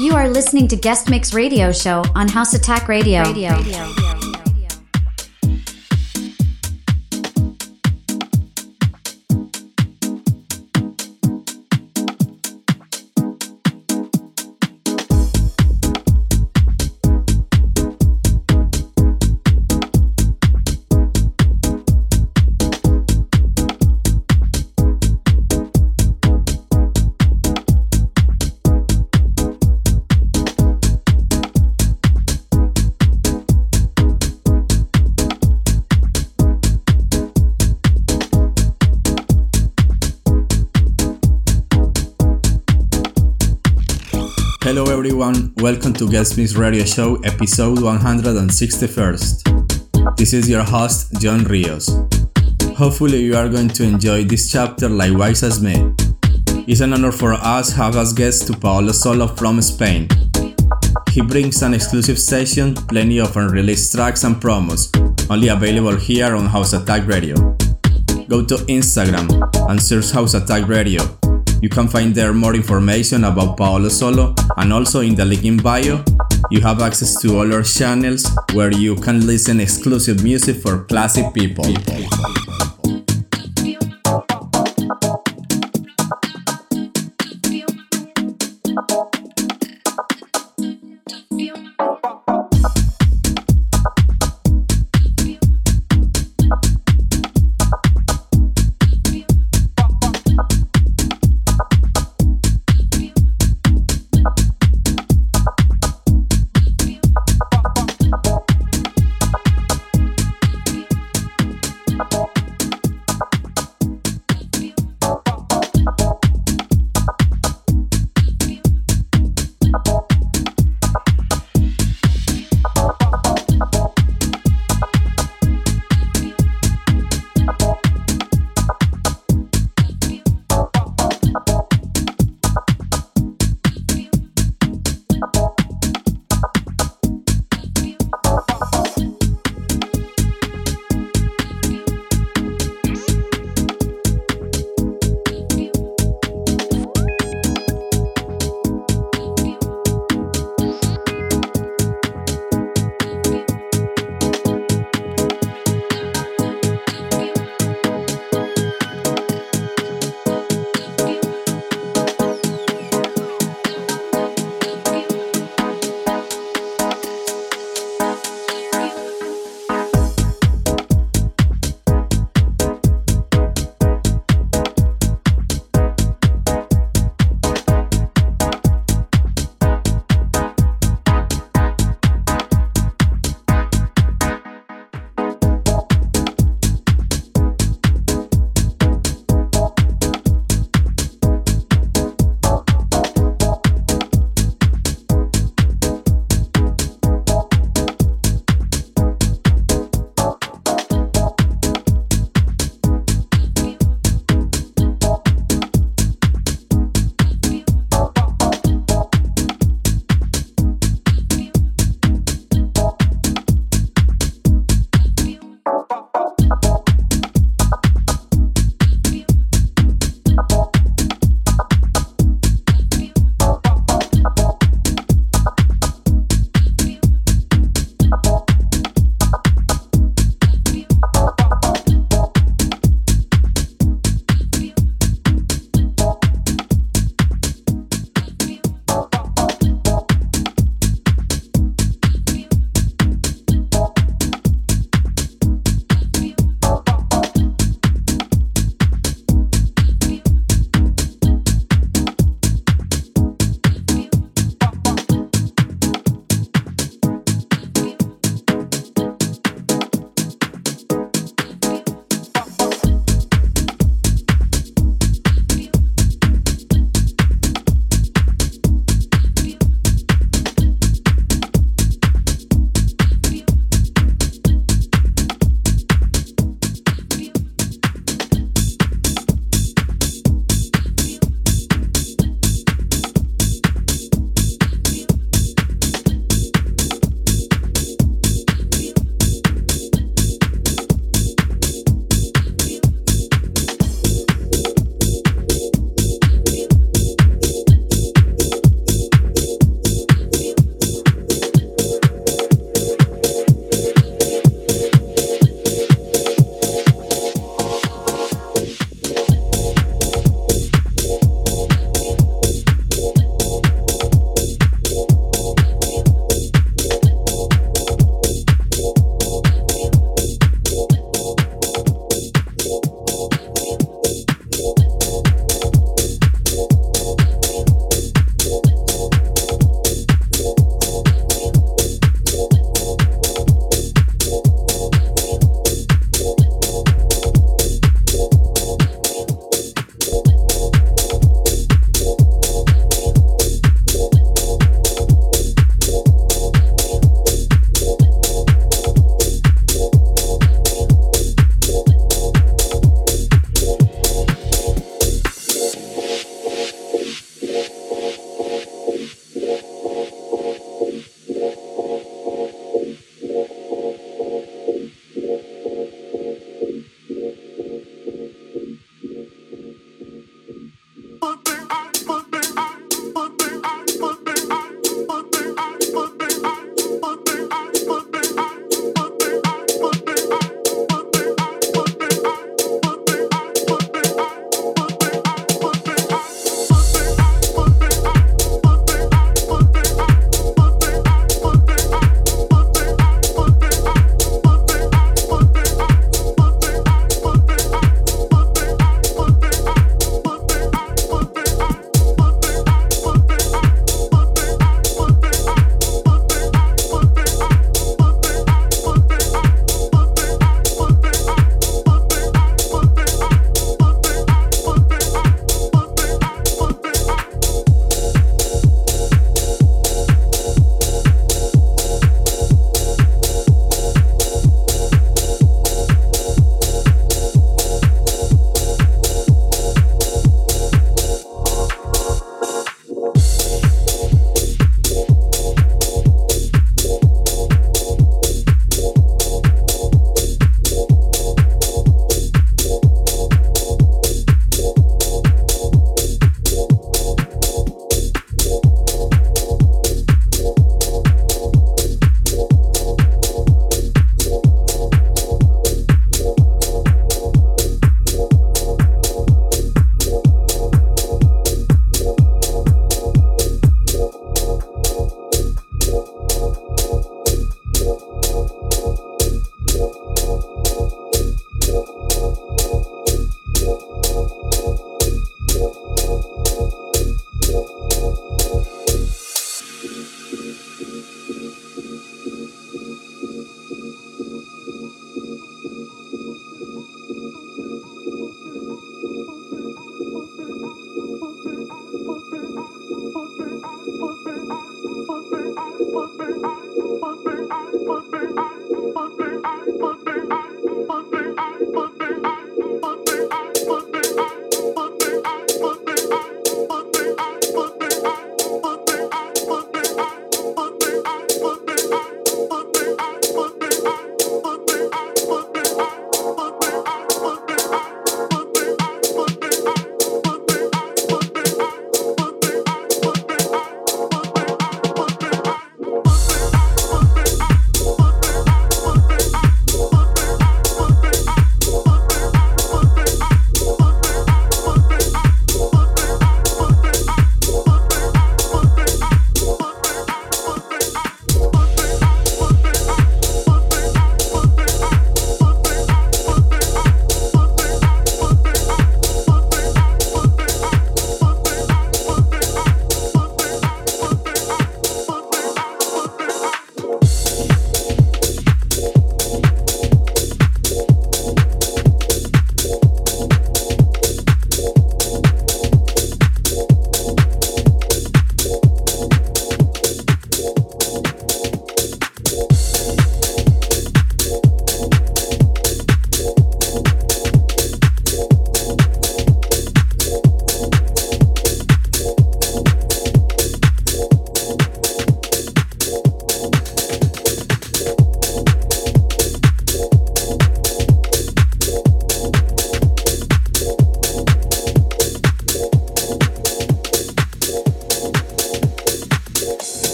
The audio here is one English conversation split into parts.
You are listening to Guest Mix Radio Show on House Attack Radio. Radio. Hello welcome to Mix Radio Show episode 161st. This is your host John Rios. Hopefully you are going to enjoy this chapter like likewise as me. It's an honor for us to have as guest to Paolo Solo from Spain. He brings an exclusive session, plenty of unreleased tracks and promos, only available here on House Attack Radio. Go to Instagram and search House Attack Radio you can find there more information about Paolo Solo and also in the link in bio you have access to all our channels where you can listen exclusive music for classic people.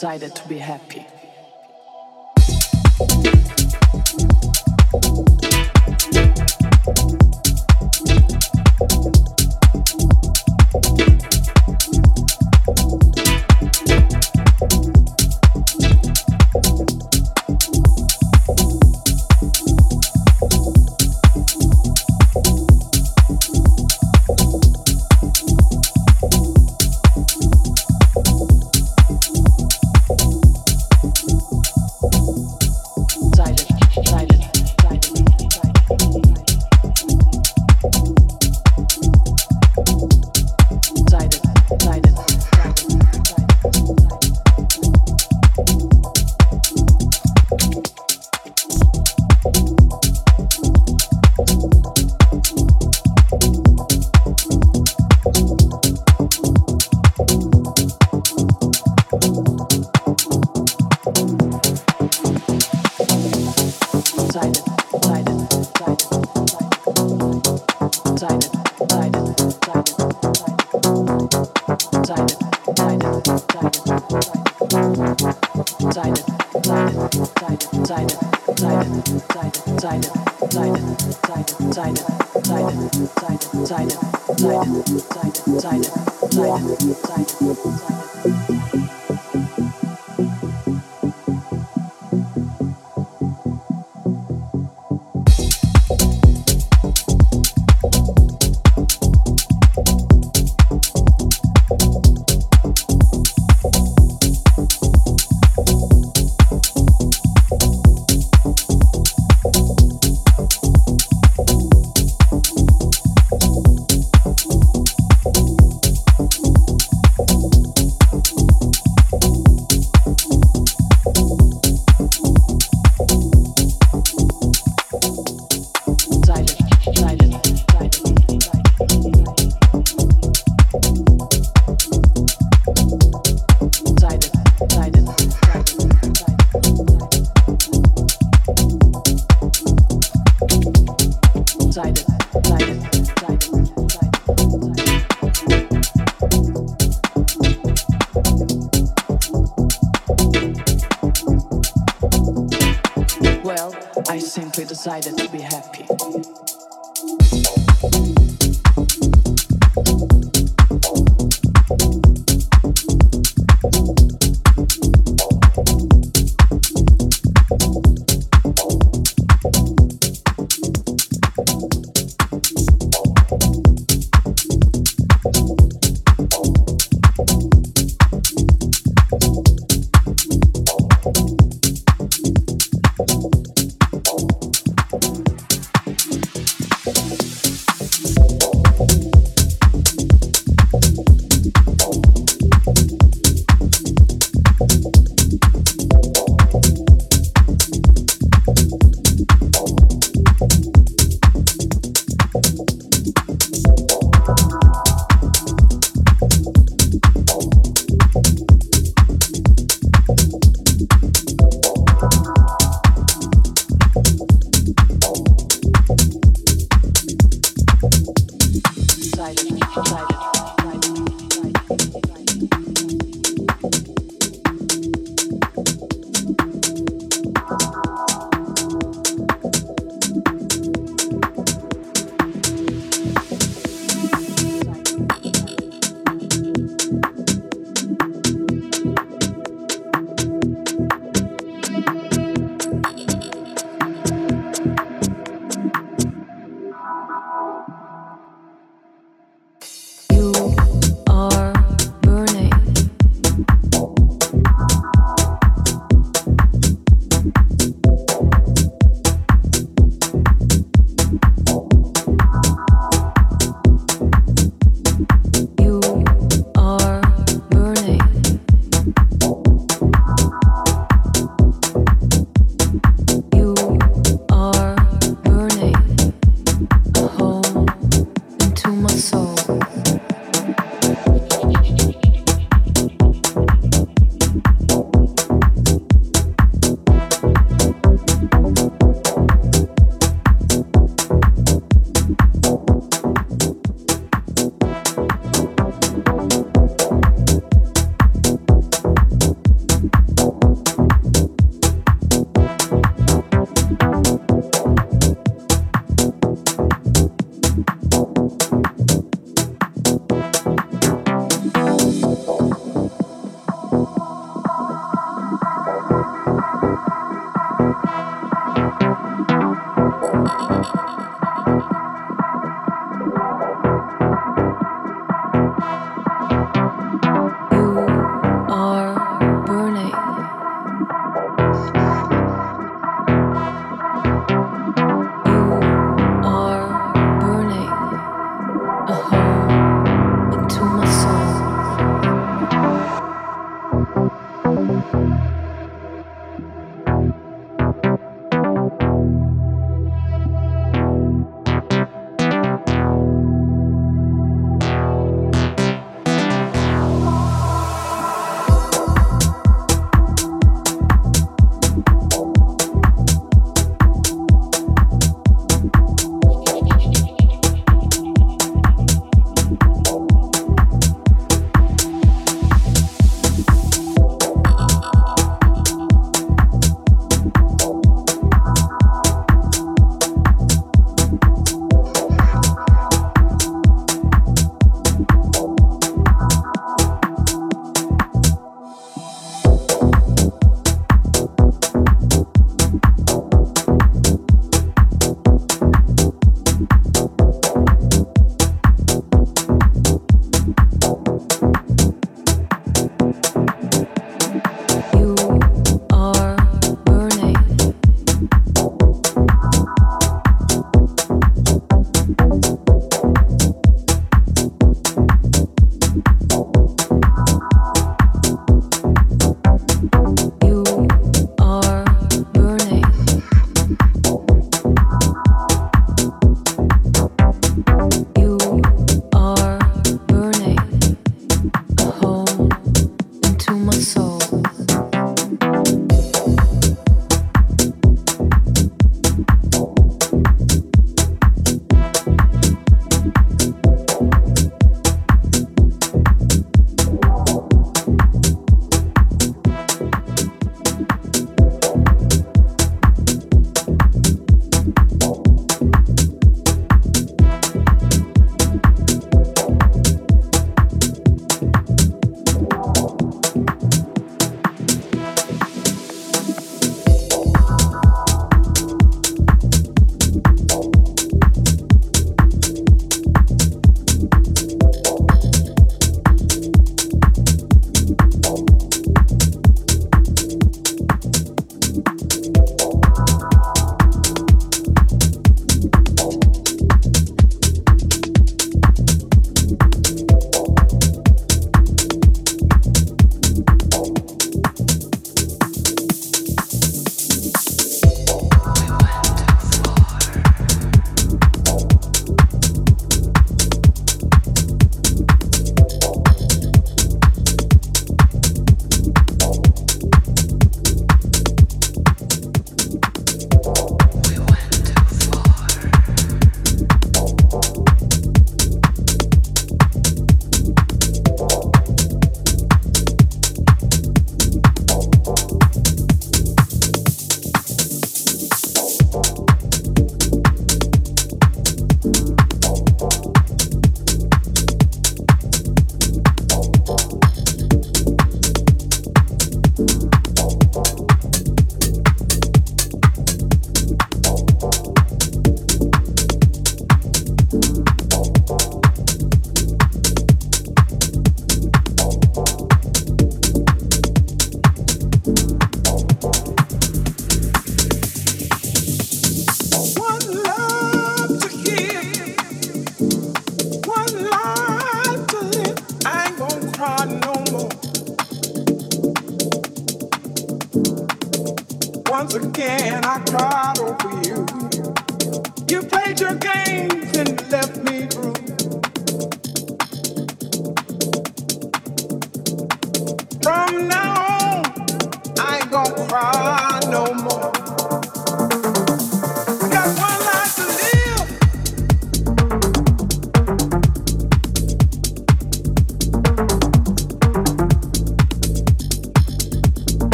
Decided to be happy.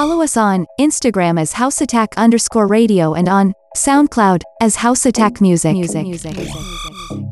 Follow us on Instagram as houseattack underscore radio and on SoundCloud as HouseAttack Music. music. music. music.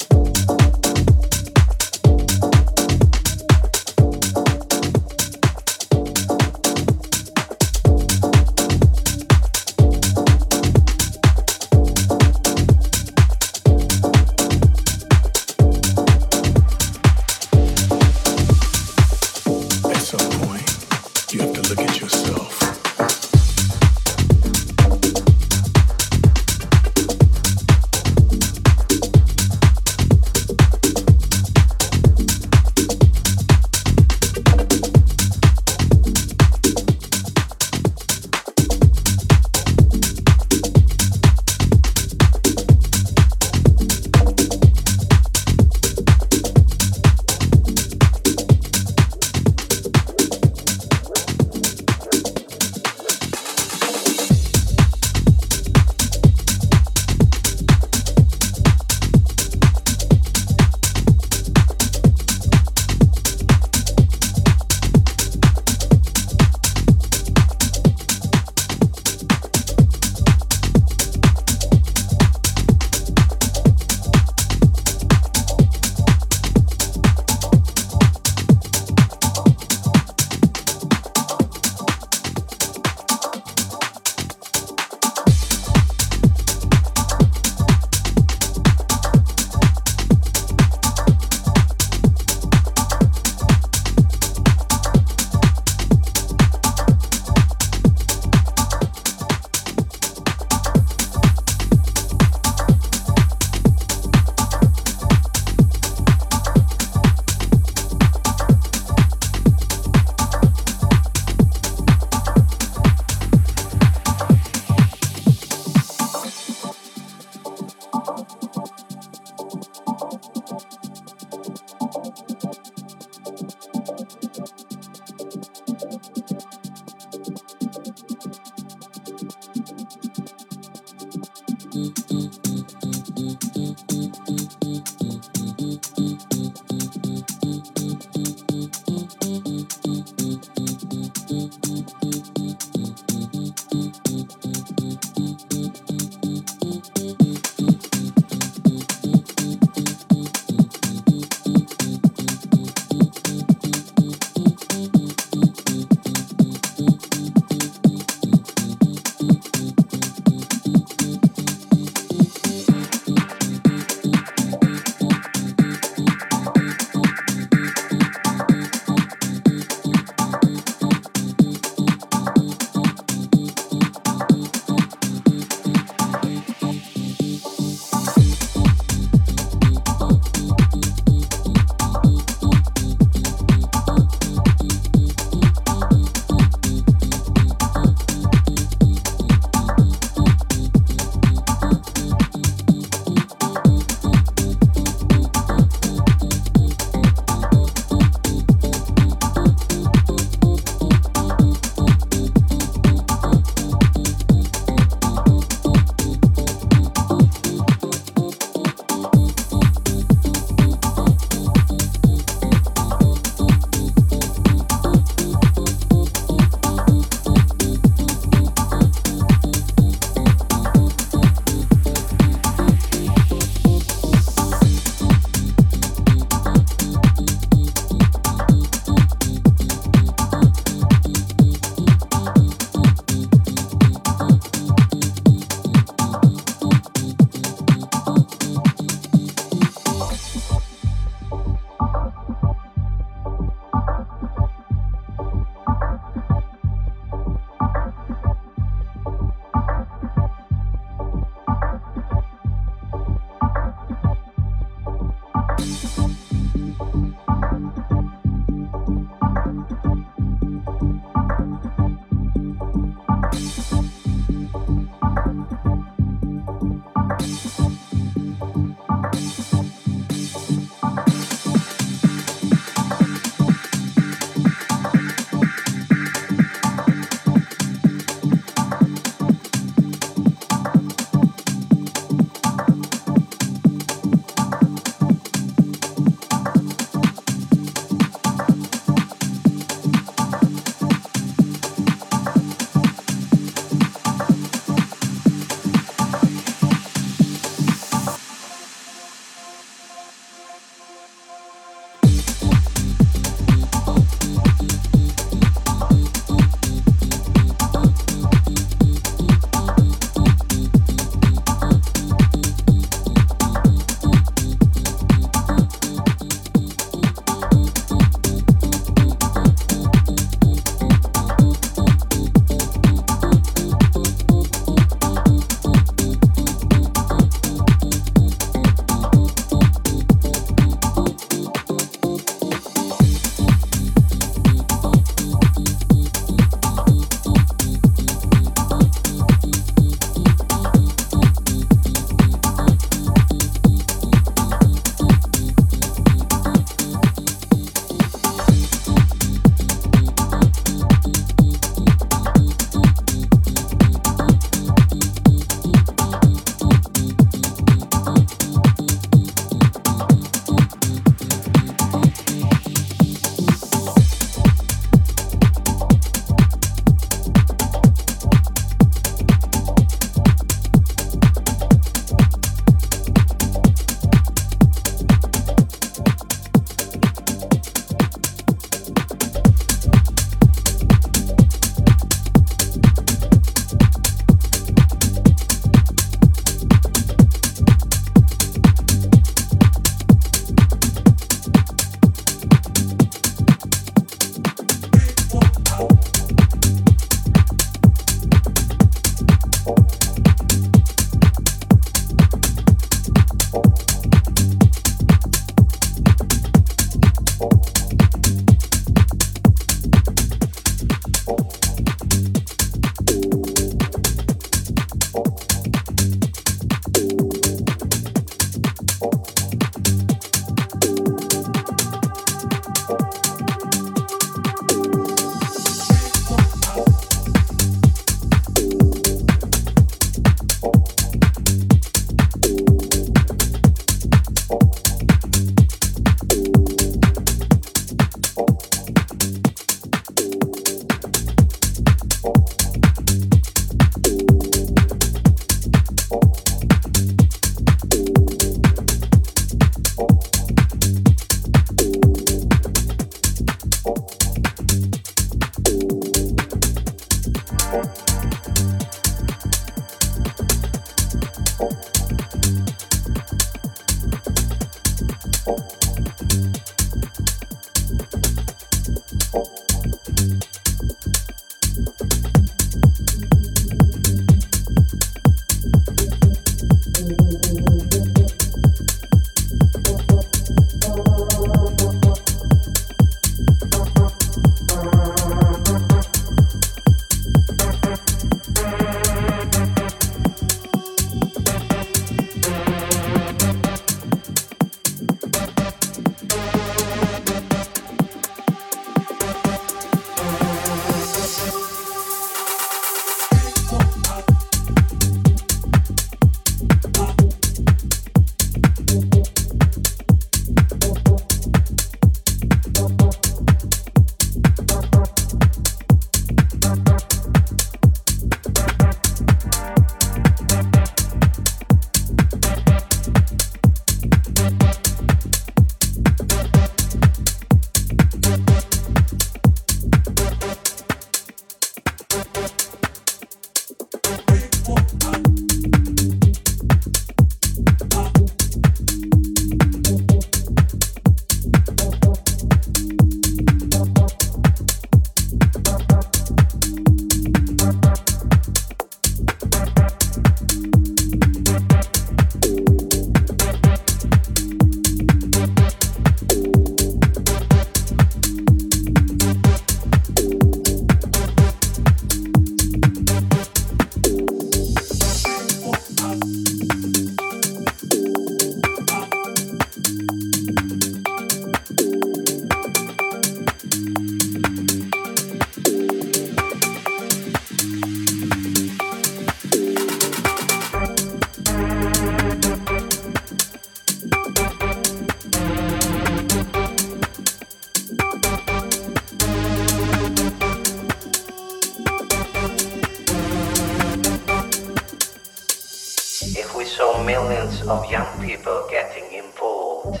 if we saw millions of young people getting involved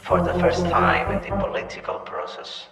for the first time in the political process.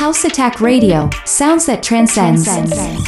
House Attack Radio, sounds that transcends. Transcending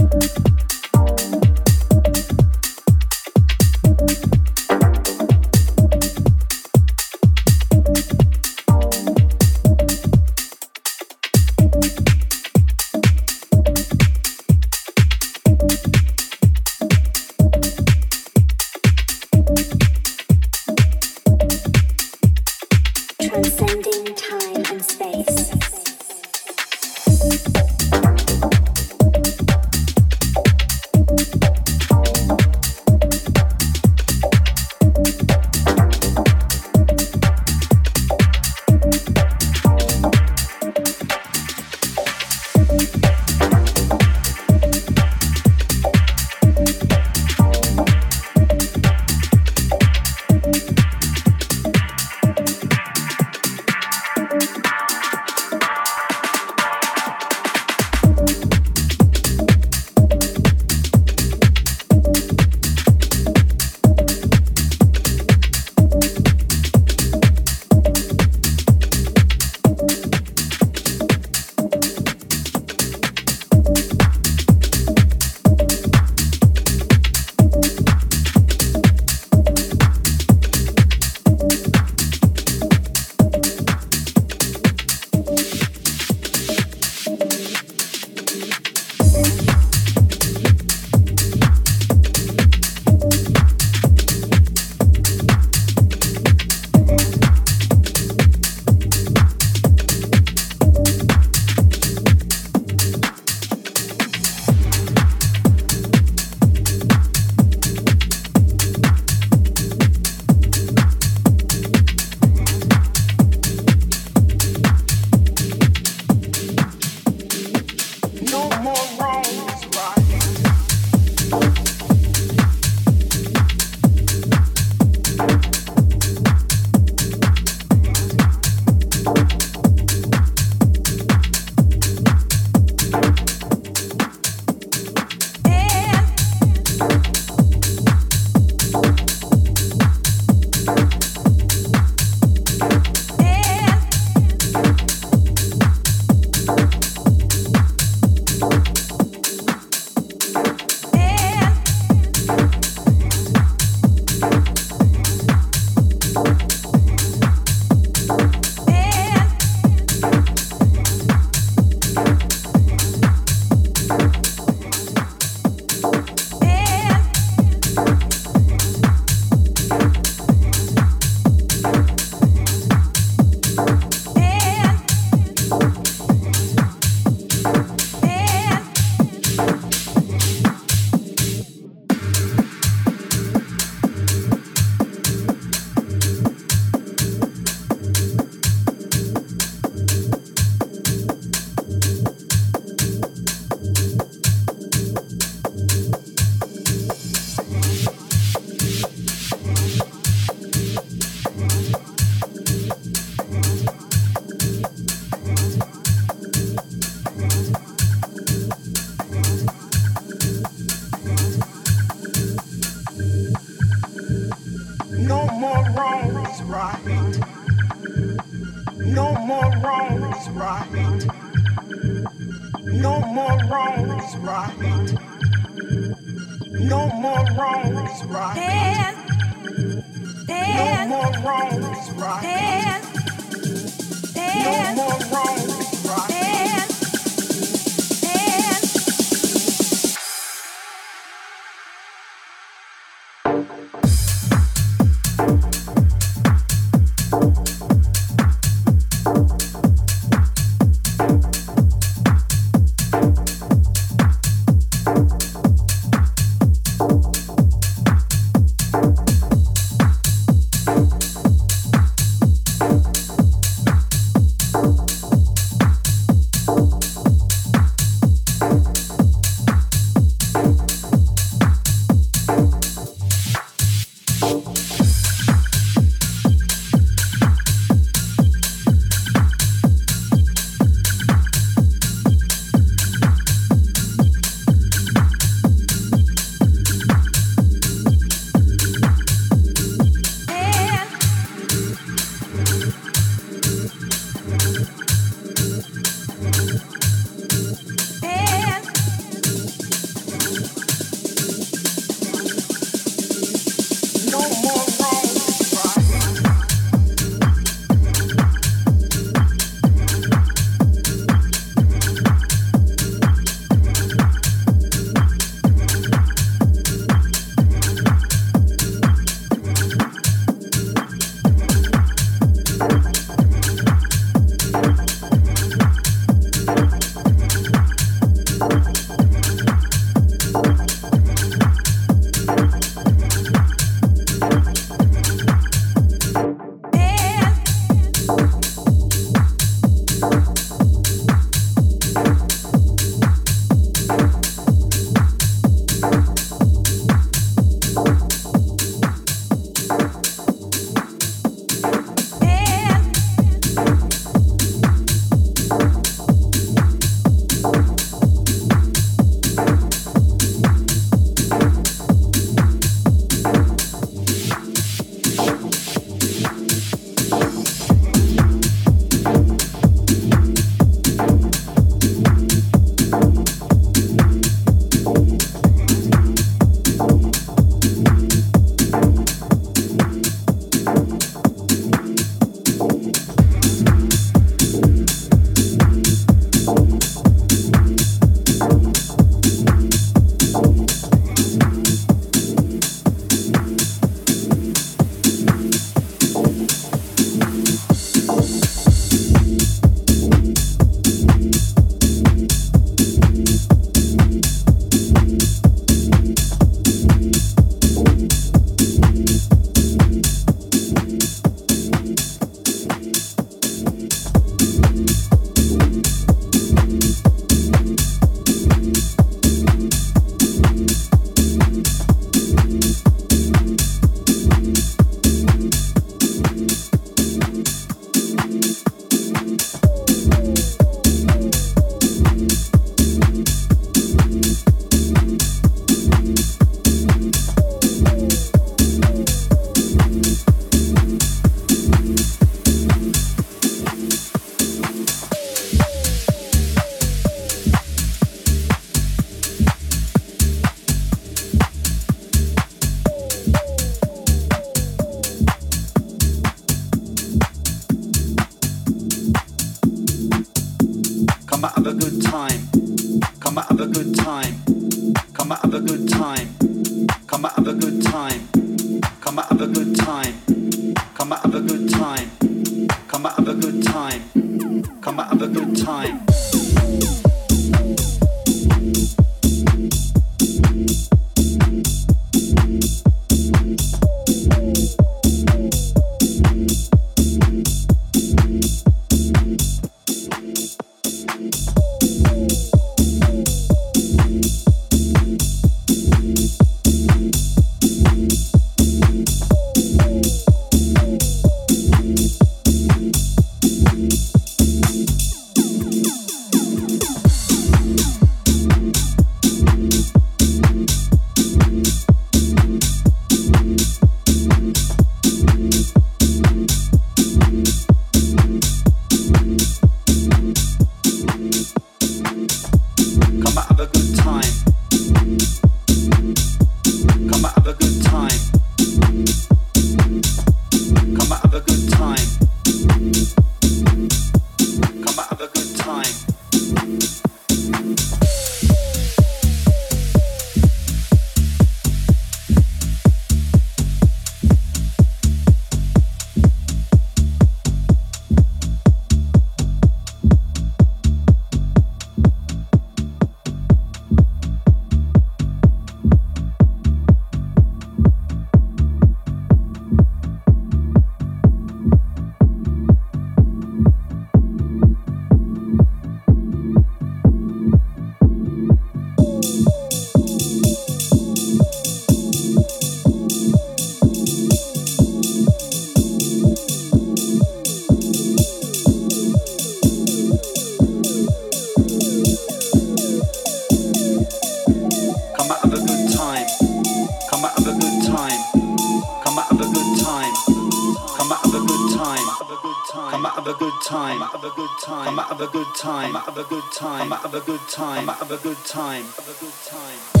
time. Come out of a good time. Come out of a good time. Come out of a good time. Of a good time.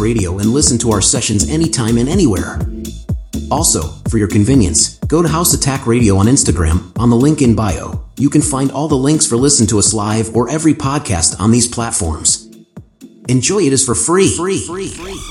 Radio and listen to our sessions anytime and anywhere. Also, for your convenience, go to House Attack Radio on Instagram on the link in bio. You can find all the links for listen to us live or every podcast on these platforms. Enjoy it is for free. free. free. free. free.